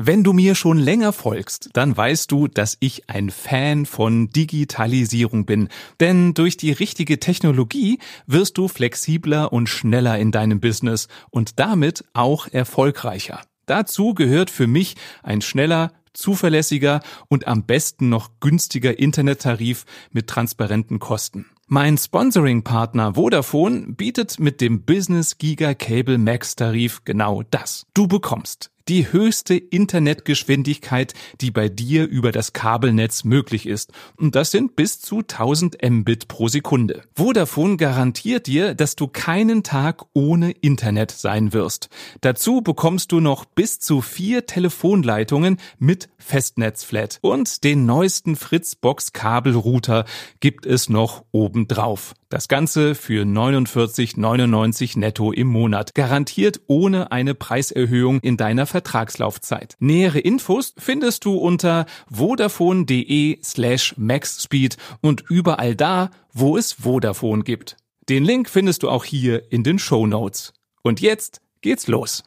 Wenn du mir schon länger folgst, dann weißt du, dass ich ein Fan von Digitalisierung bin. Denn durch die richtige Technologie wirst du flexibler und schneller in deinem Business und damit auch erfolgreicher. Dazu gehört für mich ein schneller, zuverlässiger und am besten noch günstiger Internettarif mit transparenten Kosten. Mein Sponsoring-Partner Vodafone bietet mit dem Business Giga Cable Max Tarif genau das. Du bekommst die höchste Internetgeschwindigkeit, die bei dir über das Kabelnetz möglich ist. Und das sind bis zu 1000 Mbit pro Sekunde. Vodafone garantiert dir, dass du keinen Tag ohne Internet sein wirst. Dazu bekommst du noch bis zu vier Telefonleitungen mit Festnetzflat. Und den neuesten Fritzbox Kabelrouter gibt es noch obendrauf. Das Ganze für 49,99 netto im Monat. Garantiert ohne eine Preiserhöhung in deiner Vertragslaufzeit. Nähere Infos findest du unter vodafone.de slash maxspeed und überall da, wo es Vodafone gibt. Den Link findest du auch hier in den Show Notes. Und jetzt geht's los.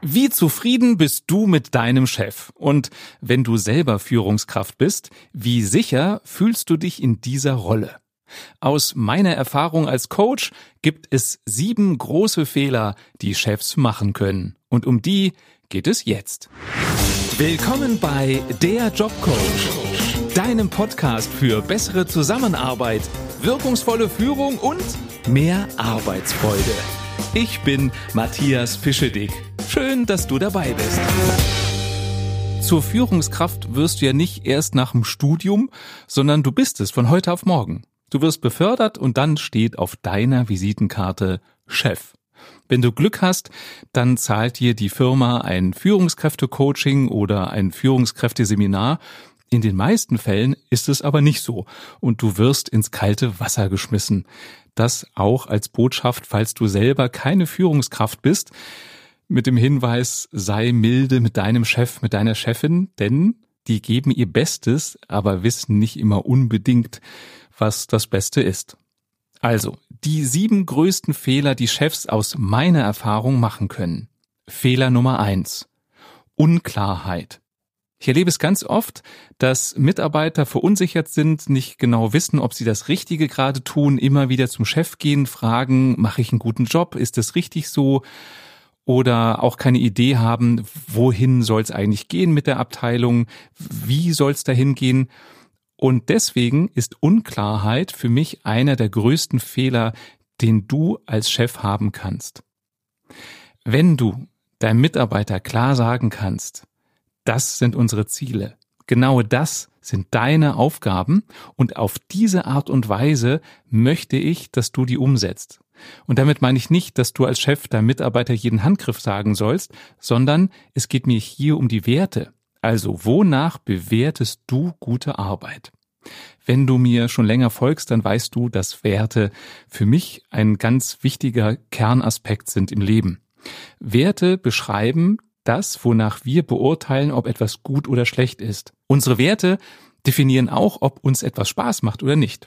Wie zufrieden bist du mit deinem Chef? Und wenn du selber Führungskraft bist, wie sicher fühlst du dich in dieser Rolle? Aus meiner Erfahrung als Coach gibt es sieben große Fehler, die Chefs machen können. Und um die geht es jetzt. Willkommen bei Der Jobcoach, deinem Podcast für bessere Zusammenarbeit, wirkungsvolle Führung und mehr Arbeitsfreude. Ich bin Matthias Fischedick. Schön, dass du dabei bist. Zur Führungskraft wirst du ja nicht erst nach dem Studium, sondern du bist es von heute auf morgen. Du wirst befördert und dann steht auf deiner Visitenkarte Chef. Wenn du Glück hast, dann zahlt dir die Firma ein Führungskräftecoaching oder ein Führungskräfteseminar. In den meisten Fällen ist es aber nicht so und du wirst ins kalte Wasser geschmissen. Das auch als Botschaft, falls du selber keine Führungskraft bist, mit dem Hinweis, sei milde mit deinem Chef, mit deiner Chefin, denn die geben ihr Bestes, aber wissen nicht immer unbedingt, was das Beste ist. Also, die sieben größten Fehler, die Chefs aus meiner Erfahrung machen können. Fehler Nummer eins. Unklarheit. Ich erlebe es ganz oft, dass Mitarbeiter verunsichert sind, nicht genau wissen, ob sie das Richtige gerade tun, immer wieder zum Chef gehen, fragen, mache ich einen guten Job, ist es richtig so? Oder auch keine Idee haben, wohin soll es eigentlich gehen mit der Abteilung, wie soll es dahin gehen? Und deswegen ist Unklarheit für mich einer der größten Fehler, den du als Chef haben kannst. Wenn du deinem Mitarbeiter klar sagen kannst, das sind unsere Ziele, genau das sind deine Aufgaben und auf diese Art und Weise möchte ich, dass du die umsetzt. Und damit meine ich nicht, dass du als Chef deinem Mitarbeiter jeden Handgriff sagen sollst, sondern es geht mir hier um die Werte. Also, wonach bewertest du gute Arbeit? Wenn du mir schon länger folgst, dann weißt du, dass Werte für mich ein ganz wichtiger Kernaspekt sind im Leben. Werte beschreiben das, wonach wir beurteilen, ob etwas gut oder schlecht ist. Unsere Werte definieren auch, ob uns etwas Spaß macht oder nicht.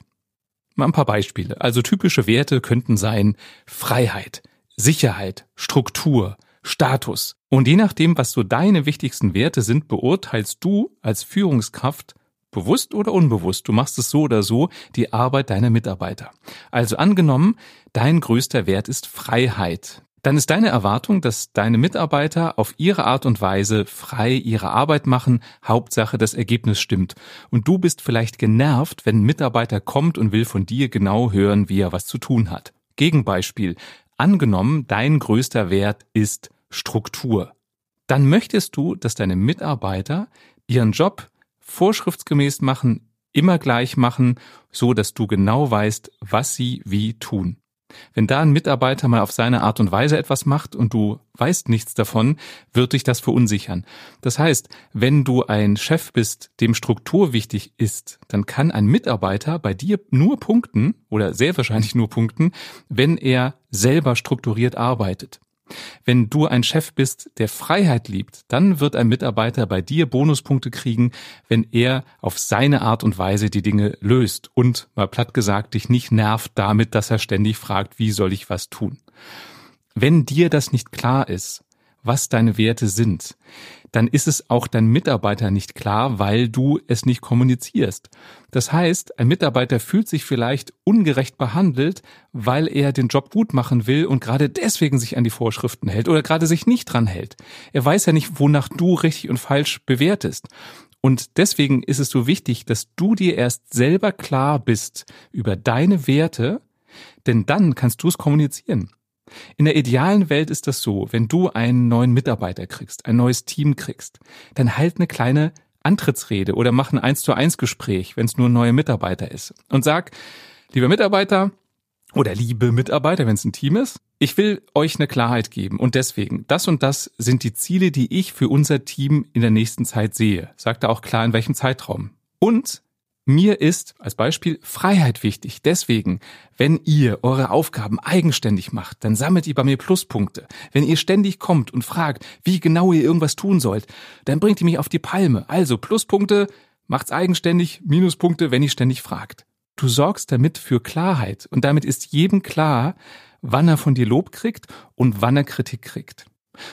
Mal ein paar Beispiele. Also typische Werte könnten sein Freiheit, Sicherheit, Struktur, Status. Und je nachdem, was so deine wichtigsten Werte sind, beurteilst du als Führungskraft bewusst oder unbewusst, du machst es so oder so, die Arbeit deiner Mitarbeiter. Also angenommen, dein größter Wert ist Freiheit. Dann ist deine Erwartung, dass deine Mitarbeiter auf ihre Art und Weise frei ihre Arbeit machen, Hauptsache das Ergebnis stimmt. Und du bist vielleicht genervt, wenn ein Mitarbeiter kommt und will von dir genau hören, wie er was zu tun hat. Gegenbeispiel. Angenommen, dein größter Wert ist Struktur. Dann möchtest du, dass deine Mitarbeiter ihren Job vorschriftsgemäß machen, immer gleich machen, so dass du genau weißt, was sie wie tun. Wenn da ein Mitarbeiter mal auf seine Art und Weise etwas macht und du weißt nichts davon, wird dich das verunsichern. Das heißt, wenn du ein Chef bist, dem Struktur wichtig ist, dann kann ein Mitarbeiter bei dir nur punkten oder sehr wahrscheinlich nur punkten, wenn er selber strukturiert arbeitet. Wenn du ein Chef bist, der Freiheit liebt, dann wird ein Mitarbeiter bei dir Bonuspunkte kriegen, wenn er auf seine Art und Weise die Dinge löst und, mal platt gesagt, dich nicht nervt damit, dass er ständig fragt, wie soll ich was tun. Wenn dir das nicht klar ist, was deine Werte sind, dann ist es auch dein Mitarbeiter nicht klar, weil du es nicht kommunizierst. Das heißt, ein Mitarbeiter fühlt sich vielleicht ungerecht behandelt, weil er den Job gut machen will und gerade deswegen sich an die Vorschriften hält oder gerade sich nicht dran hält. Er weiß ja nicht, wonach du richtig und falsch bewertest. Und deswegen ist es so wichtig, dass du dir erst selber klar bist über deine Werte, denn dann kannst du es kommunizieren. In der idealen Welt ist das so, wenn du einen neuen Mitarbeiter kriegst, ein neues Team kriegst, dann halt eine kleine Antrittsrede oder mach ein eins zu eins Gespräch, wenn es nur ein neuer Mitarbeiter ist und sag, lieber Mitarbeiter oder liebe Mitarbeiter, wenn es ein Team ist, ich will euch eine Klarheit geben und deswegen, das und das sind die Ziele, die ich für unser Team in der nächsten Zeit sehe. Sagt er auch klar, in welchem Zeitraum. Und mir ist als Beispiel Freiheit wichtig. Deswegen, wenn ihr eure Aufgaben eigenständig macht, dann sammelt ihr bei mir Pluspunkte. Wenn ihr ständig kommt und fragt, wie genau ihr irgendwas tun sollt, dann bringt ihr mich auf die Palme. Also Pluspunkte, macht's eigenständig, Minuspunkte, wenn ihr ständig fragt. Du sorgst damit für Klarheit und damit ist jedem klar, wann er von dir Lob kriegt und wann er Kritik kriegt.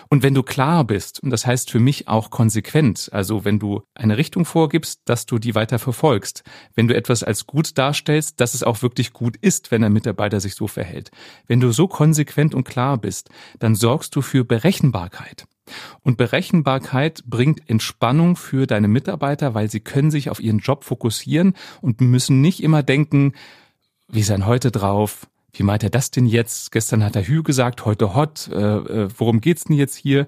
Und wenn du klar bist, und das heißt für mich auch konsequent, also wenn du eine Richtung vorgibst, dass du die weiter verfolgst, wenn du etwas als gut darstellst, dass es auch wirklich gut ist, wenn ein Mitarbeiter sich so verhält. Wenn du so konsequent und klar bist, dann sorgst du für Berechenbarkeit. Und Berechenbarkeit bringt Entspannung für deine Mitarbeiter, weil sie können sich auf ihren Job fokussieren und müssen nicht immer denken, wie sein heute drauf, wie meint er das denn jetzt? Gestern hat er Hü gesagt, heute Hot. Äh, äh, worum geht's denn jetzt hier?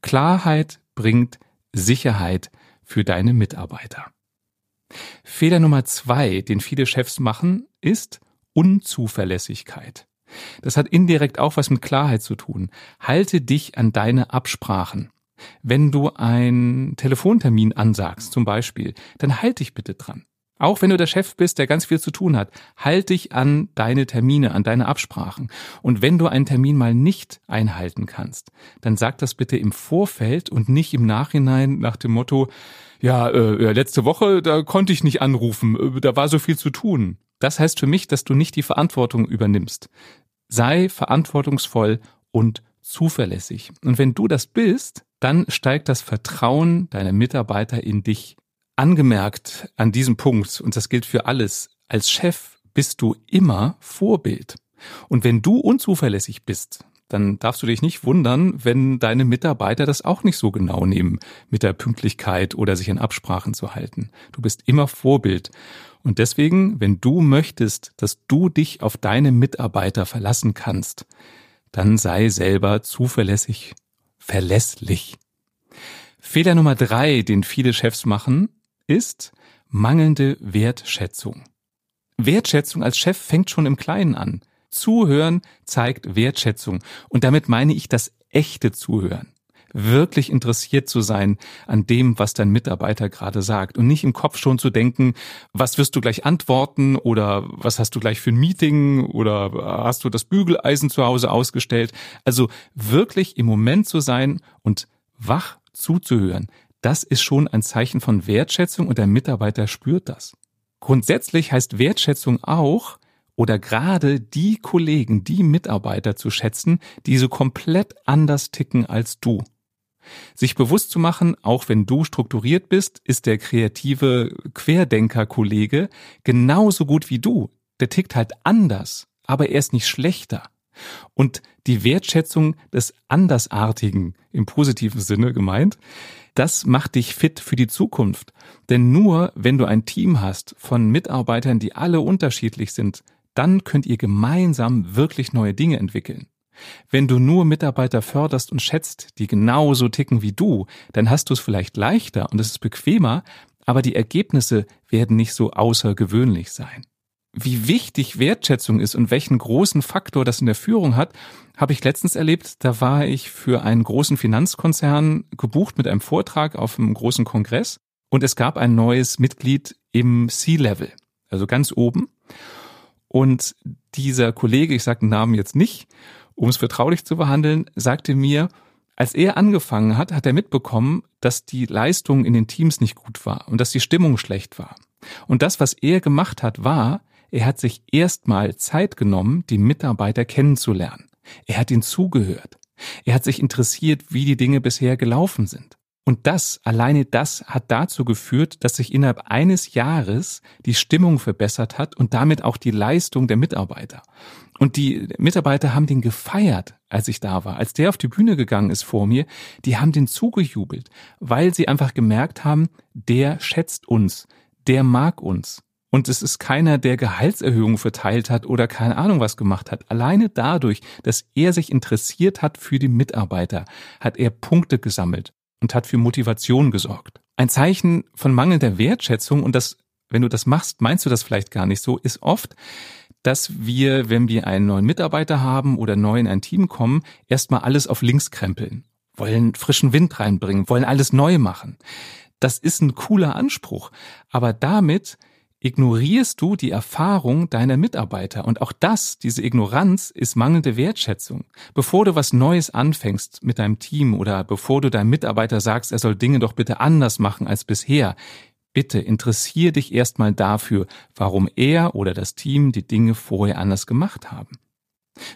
Klarheit bringt Sicherheit für deine Mitarbeiter. Fehler Nummer zwei, den viele Chefs machen, ist Unzuverlässigkeit. Das hat indirekt auch was mit Klarheit zu tun. Halte dich an deine Absprachen. Wenn du einen Telefontermin ansagst, zum Beispiel, dann halt dich bitte dran. Auch wenn du der Chef bist, der ganz viel zu tun hat, halt dich an deine Termine, an deine Absprachen. Und wenn du einen Termin mal nicht einhalten kannst, dann sag das bitte im Vorfeld und nicht im Nachhinein nach dem Motto, ja, äh, letzte Woche, da konnte ich nicht anrufen, äh, da war so viel zu tun. Das heißt für mich, dass du nicht die Verantwortung übernimmst. Sei verantwortungsvoll und zuverlässig. Und wenn du das bist, dann steigt das Vertrauen deiner Mitarbeiter in dich Angemerkt an diesem Punkt, und das gilt für alles, als Chef bist du immer Vorbild. Und wenn du unzuverlässig bist, dann darfst du dich nicht wundern, wenn deine Mitarbeiter das auch nicht so genau nehmen mit der Pünktlichkeit oder sich an Absprachen zu halten. Du bist immer Vorbild. Und deswegen, wenn du möchtest, dass du dich auf deine Mitarbeiter verlassen kannst, dann sei selber zuverlässig, verlässlich. Fehler Nummer drei, den viele Chefs machen, ist mangelnde Wertschätzung. Wertschätzung als Chef fängt schon im Kleinen an. Zuhören zeigt Wertschätzung. Und damit meine ich das echte Zuhören. Wirklich interessiert zu sein an dem, was dein Mitarbeiter gerade sagt und nicht im Kopf schon zu denken, was wirst du gleich antworten oder was hast du gleich für ein Meeting oder hast du das Bügeleisen zu Hause ausgestellt. Also wirklich im Moment zu sein und wach zuzuhören, das ist schon ein Zeichen von Wertschätzung und der Mitarbeiter spürt das. Grundsätzlich heißt Wertschätzung auch, oder gerade die Kollegen, die Mitarbeiter zu schätzen, die so komplett anders ticken als du. Sich bewusst zu machen, auch wenn du strukturiert bist, ist der kreative Querdenker-Kollege genauso gut wie du. Der tickt halt anders, aber er ist nicht schlechter. Und die Wertschätzung des Andersartigen im positiven Sinne gemeint, das macht dich fit für die Zukunft. Denn nur wenn du ein Team hast von Mitarbeitern, die alle unterschiedlich sind, dann könnt ihr gemeinsam wirklich neue Dinge entwickeln. Wenn du nur Mitarbeiter förderst und schätzt, die genauso ticken wie du, dann hast du es vielleicht leichter und es ist bequemer, aber die Ergebnisse werden nicht so außergewöhnlich sein wie wichtig Wertschätzung ist und welchen großen Faktor das in der Führung hat, habe ich letztens erlebt. Da war ich für einen großen Finanzkonzern gebucht mit einem Vortrag auf einem großen Kongress und es gab ein neues Mitglied im C-Level, also ganz oben. Und dieser Kollege, ich sage den Namen jetzt nicht, um es vertraulich zu behandeln, sagte mir, als er angefangen hat, hat er mitbekommen, dass die Leistung in den Teams nicht gut war und dass die Stimmung schlecht war. Und das, was er gemacht hat, war, er hat sich erstmal Zeit genommen, die Mitarbeiter kennenzulernen. Er hat ihnen zugehört. Er hat sich interessiert, wie die Dinge bisher gelaufen sind. Und das, alleine das hat dazu geführt, dass sich innerhalb eines Jahres die Stimmung verbessert hat und damit auch die Leistung der Mitarbeiter. Und die Mitarbeiter haben den gefeiert, als ich da war. Als der auf die Bühne gegangen ist vor mir, die haben den zugejubelt, weil sie einfach gemerkt haben, der schätzt uns, der mag uns. Und es ist keiner, der Gehaltserhöhungen verteilt hat oder keine Ahnung was gemacht hat. Alleine dadurch, dass er sich interessiert hat für die Mitarbeiter, hat er Punkte gesammelt und hat für Motivation gesorgt. Ein Zeichen von mangelnder Wertschätzung, und das, wenn du das machst, meinst du das vielleicht gar nicht so, ist oft, dass wir, wenn wir einen neuen Mitarbeiter haben oder neu in ein Team kommen, erstmal alles auf links krempeln, wollen frischen Wind reinbringen, wollen alles neu machen. Das ist ein cooler Anspruch, aber damit ignorierst du die Erfahrung deiner Mitarbeiter. Und auch das, diese Ignoranz, ist mangelnde Wertschätzung. Bevor du was Neues anfängst mit deinem Team oder bevor du deinem Mitarbeiter sagst, er soll Dinge doch bitte anders machen als bisher, bitte interessier dich erstmal dafür, warum er oder das Team die Dinge vorher anders gemacht haben.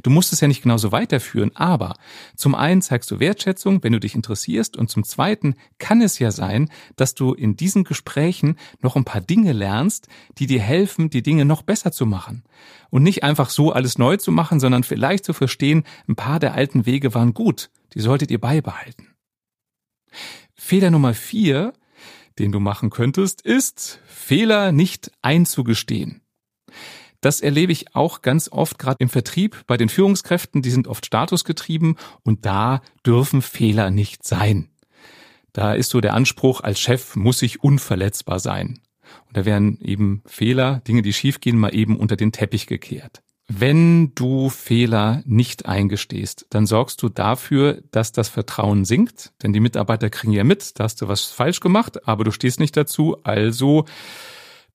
Du musst es ja nicht genauso weiterführen, aber zum einen zeigst du Wertschätzung, wenn du dich interessierst, und zum zweiten kann es ja sein, dass du in diesen Gesprächen noch ein paar Dinge lernst, die dir helfen, die Dinge noch besser zu machen. Und nicht einfach so alles neu zu machen, sondern vielleicht zu verstehen, ein paar der alten Wege waren gut, die solltet ihr beibehalten. Fehler Nummer vier, den du machen könntest, ist, Fehler nicht einzugestehen. Das erlebe ich auch ganz oft, gerade im Vertrieb, bei den Führungskräften, die sind oft statusgetrieben und da dürfen Fehler nicht sein. Da ist so der Anspruch, als Chef muss ich unverletzbar sein. Und da werden eben Fehler, Dinge, die schiefgehen, mal eben unter den Teppich gekehrt. Wenn du Fehler nicht eingestehst, dann sorgst du dafür, dass das Vertrauen sinkt, denn die Mitarbeiter kriegen ja mit, da hast du was falsch gemacht, aber du stehst nicht dazu, also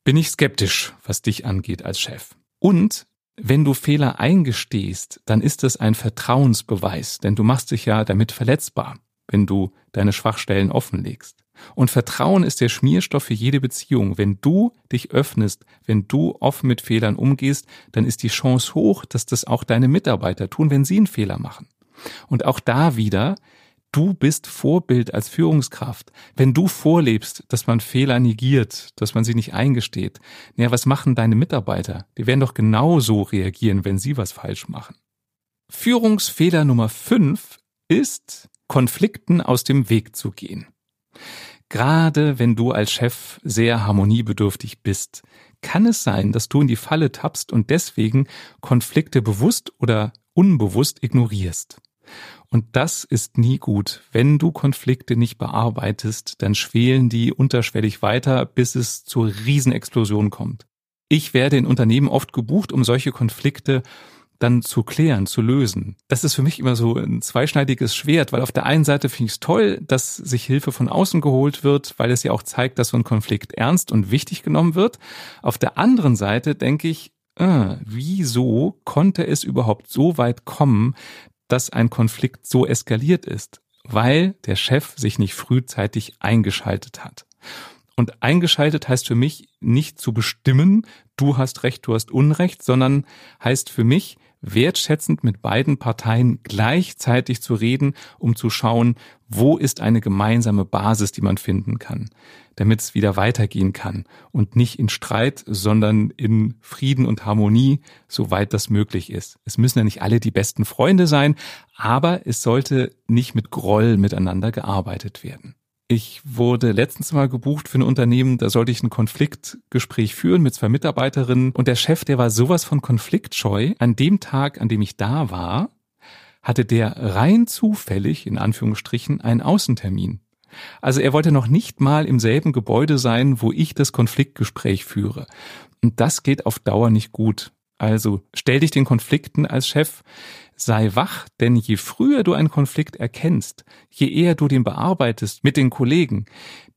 bin ich skeptisch, was dich angeht als Chef. Und wenn du Fehler eingestehst, dann ist es ein Vertrauensbeweis, denn du machst dich ja damit verletzbar, wenn du deine Schwachstellen offenlegst. Und Vertrauen ist der Schmierstoff für jede Beziehung. Wenn du dich öffnest, wenn du offen mit Fehlern umgehst, dann ist die Chance hoch, dass das auch deine Mitarbeiter tun, wenn sie einen Fehler machen. Und auch da wieder, Du bist Vorbild als Führungskraft. Wenn du vorlebst, dass man Fehler negiert, dass man sie nicht eingesteht, naja, was machen deine Mitarbeiter? Die werden doch genauso reagieren, wenn sie was falsch machen. Führungsfehler Nummer fünf ist, Konflikten aus dem Weg zu gehen. Gerade wenn du als Chef sehr harmoniebedürftig bist, kann es sein, dass du in die Falle tappst und deswegen Konflikte bewusst oder unbewusst ignorierst. Und das ist nie gut. Wenn du Konflikte nicht bearbeitest, dann schwelen die unterschwellig weiter, bis es zur Riesenexplosion kommt. Ich werde in Unternehmen oft gebucht, um solche Konflikte dann zu klären, zu lösen. Das ist für mich immer so ein zweischneidiges Schwert, weil auf der einen Seite finde ich es toll, dass sich Hilfe von außen geholt wird, weil es ja auch zeigt, dass so ein Konflikt ernst und wichtig genommen wird. Auf der anderen Seite denke ich, äh, wieso konnte es überhaupt so weit kommen, dass ein Konflikt so eskaliert ist, weil der Chef sich nicht frühzeitig eingeschaltet hat. Und eingeschaltet heißt für mich nicht zu bestimmen, du hast Recht, du hast Unrecht, sondern heißt für mich, wertschätzend mit beiden Parteien gleichzeitig zu reden, um zu schauen, wo ist eine gemeinsame Basis, die man finden kann, damit es wieder weitergehen kann und nicht in Streit, sondern in Frieden und Harmonie, soweit das möglich ist. Es müssen ja nicht alle die besten Freunde sein, aber es sollte nicht mit Groll miteinander gearbeitet werden. Ich wurde letztens mal gebucht für ein Unternehmen, da sollte ich ein Konfliktgespräch führen mit zwei Mitarbeiterinnen und der Chef, der war sowas von konfliktscheu. An dem Tag, an dem ich da war, hatte der rein zufällig, in Anführungsstrichen, einen Außentermin. Also er wollte noch nicht mal im selben Gebäude sein, wo ich das Konfliktgespräch führe. Und das geht auf Dauer nicht gut. Also stell dich den Konflikten als Chef sei wach, denn je früher du einen Konflikt erkennst, je eher du den bearbeitest mit den Kollegen,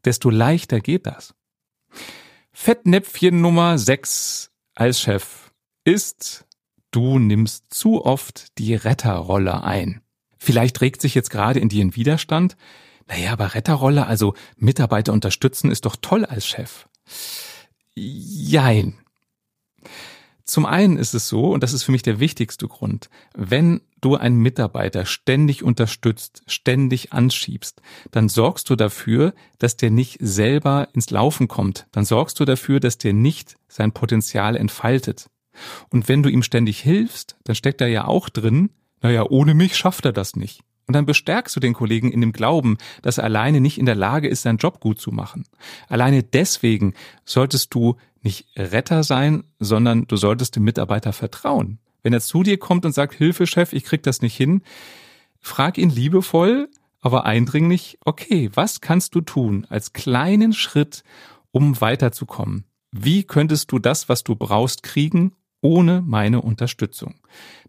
desto leichter geht das. Fettnäpfchen Nummer 6 als Chef ist, du nimmst zu oft die Retterrolle ein. Vielleicht regt sich jetzt gerade in dir ein Widerstand. Naja, aber Retterrolle, also Mitarbeiter unterstützen, ist doch toll als Chef. Jein. Zum einen ist es so, und das ist für mich der wichtigste Grund, wenn du einen Mitarbeiter ständig unterstützt, ständig anschiebst, dann sorgst du dafür, dass der nicht selber ins Laufen kommt. Dann sorgst du dafür, dass der nicht sein Potenzial entfaltet. Und wenn du ihm ständig hilfst, dann steckt da ja auch drin, naja, ohne mich schafft er das nicht. Und dann bestärkst du den Kollegen in dem Glauben, dass er alleine nicht in der Lage ist, seinen Job gut zu machen. Alleine deswegen solltest du nicht Retter sein, sondern du solltest dem Mitarbeiter vertrauen. Wenn er zu dir kommt und sagt, Hilfe, Chef, ich krieg das nicht hin, frag ihn liebevoll, aber eindringlich, okay, was kannst du tun als kleinen Schritt, um weiterzukommen? Wie könntest du das, was du brauchst, kriegen, ohne meine Unterstützung?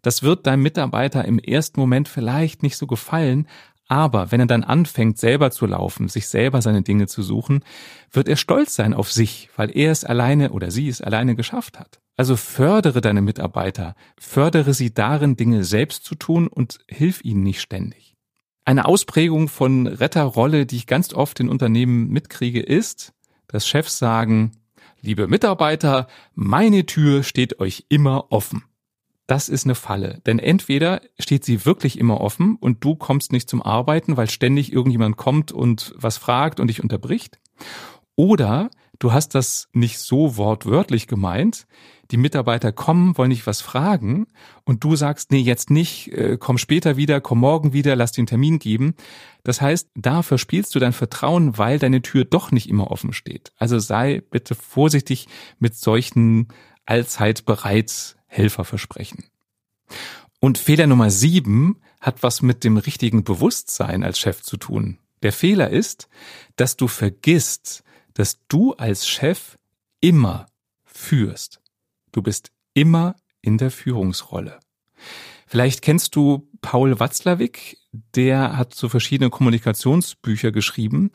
Das wird deinem Mitarbeiter im ersten Moment vielleicht nicht so gefallen, aber wenn er dann anfängt, selber zu laufen, sich selber seine Dinge zu suchen, wird er stolz sein auf sich, weil er es alleine oder sie es alleine geschafft hat. Also fördere deine Mitarbeiter, fördere sie darin, Dinge selbst zu tun und hilf ihnen nicht ständig. Eine Ausprägung von Retterrolle, die ich ganz oft in Unternehmen mitkriege, ist, dass Chefs sagen, liebe Mitarbeiter, meine Tür steht euch immer offen das ist eine Falle. Denn entweder steht sie wirklich immer offen und du kommst nicht zum Arbeiten, weil ständig irgendjemand kommt und was fragt und dich unterbricht. Oder du hast das nicht so wortwörtlich gemeint. Die Mitarbeiter kommen, wollen dich was fragen und du sagst, nee, jetzt nicht, äh, komm später wieder, komm morgen wieder, lass den Termin geben. Das heißt, da verspielst du dein Vertrauen, weil deine Tür doch nicht immer offen steht. Also sei bitte vorsichtig mit solchen allzeit bereit Helferversprechen. Und Fehler Nummer sieben hat was mit dem richtigen Bewusstsein als Chef zu tun. Der Fehler ist, dass du vergisst, dass du als Chef immer führst. Du bist immer in der Führungsrolle. Vielleicht kennst du Paul Watzlawick, der hat so verschiedene Kommunikationsbücher geschrieben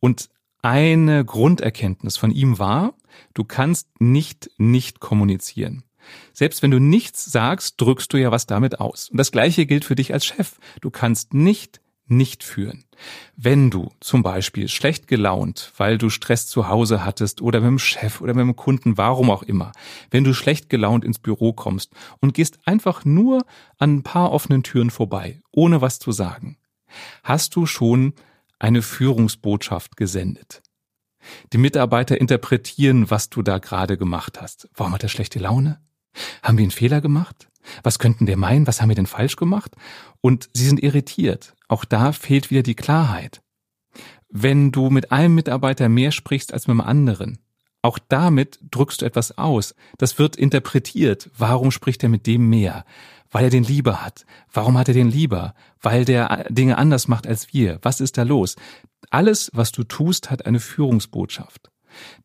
und eine Grunderkenntnis von ihm war, du kannst nicht nicht kommunizieren. Selbst wenn du nichts sagst, drückst du ja was damit aus. Und das Gleiche gilt für dich als Chef. Du kannst nicht nicht führen. Wenn du zum Beispiel schlecht gelaunt, weil du Stress zu Hause hattest oder mit dem Chef oder mit dem Kunden, warum auch immer, wenn du schlecht gelaunt ins Büro kommst und gehst einfach nur an ein paar offenen Türen vorbei, ohne was zu sagen, hast du schon eine Führungsbotschaft gesendet. Die Mitarbeiter interpretieren, was du da gerade gemacht hast. Warum hat er schlechte Laune? Haben wir einen Fehler gemacht? Was könnten wir meinen? Was haben wir denn falsch gemacht? Und sie sind irritiert. Auch da fehlt wieder die Klarheit. Wenn du mit einem Mitarbeiter mehr sprichst als mit einem anderen, auch damit drückst du etwas aus. Das wird interpretiert. Warum spricht er mit dem mehr? Weil er den lieber hat. Warum hat er den lieber? Weil der Dinge anders macht als wir. Was ist da los? Alles, was du tust, hat eine Führungsbotschaft.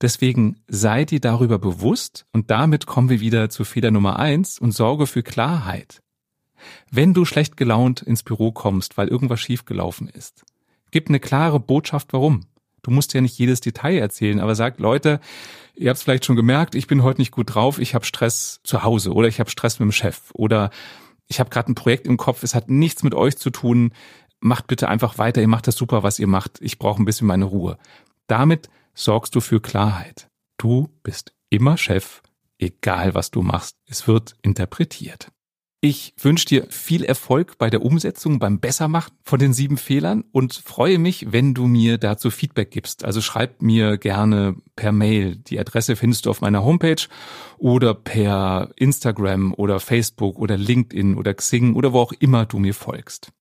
Deswegen sei dir darüber bewusst und damit kommen wir wieder zu Fehler Nummer eins und sorge für Klarheit. Wenn du schlecht gelaunt ins Büro kommst, weil irgendwas schiefgelaufen ist, gib eine klare Botschaft, warum. Du musst ja nicht jedes Detail erzählen, aber sag, Leute, ihr habt es vielleicht schon gemerkt, ich bin heute nicht gut drauf, ich habe Stress zu Hause oder ich habe Stress mit dem Chef oder ich habe gerade ein Projekt im Kopf, es hat nichts mit euch zu tun, macht bitte einfach weiter, ihr macht das super, was ihr macht, ich brauche ein bisschen meine Ruhe. Damit sorgst du für Klarheit. Du bist immer Chef, egal was du machst. Es wird interpretiert. Ich wünsche dir viel Erfolg bei der Umsetzung, beim Bessermachen von den sieben Fehlern und freue mich, wenn du mir dazu Feedback gibst. Also schreib mir gerne per Mail. Die Adresse findest du auf meiner Homepage oder per Instagram oder Facebook oder LinkedIn oder Xing oder wo auch immer du mir folgst.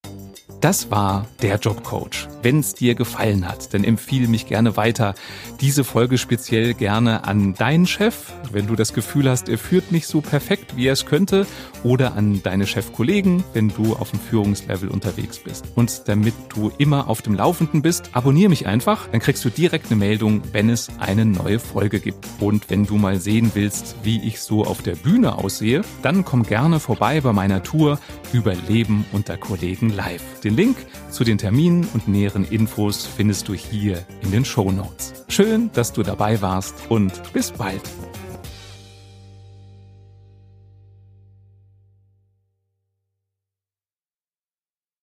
Das war der Jobcoach. Wenn es dir gefallen hat, dann empfehle mich gerne weiter. Diese Folge speziell gerne an deinen Chef, wenn du das Gefühl hast, er führt nicht so perfekt, wie er es könnte, oder deine Chefkollegen, wenn du auf dem Führungslevel unterwegs bist. Und damit du immer auf dem Laufenden bist, abonniere mich einfach, dann kriegst du direkt eine Meldung, wenn es eine neue Folge gibt. Und wenn du mal sehen willst, wie ich so auf der Bühne aussehe, dann komm gerne vorbei bei meiner Tour Überleben unter Kollegen live. Den Link zu den Terminen und näheren Infos findest du hier in den Show Notes. Schön, dass du dabei warst und bis bald.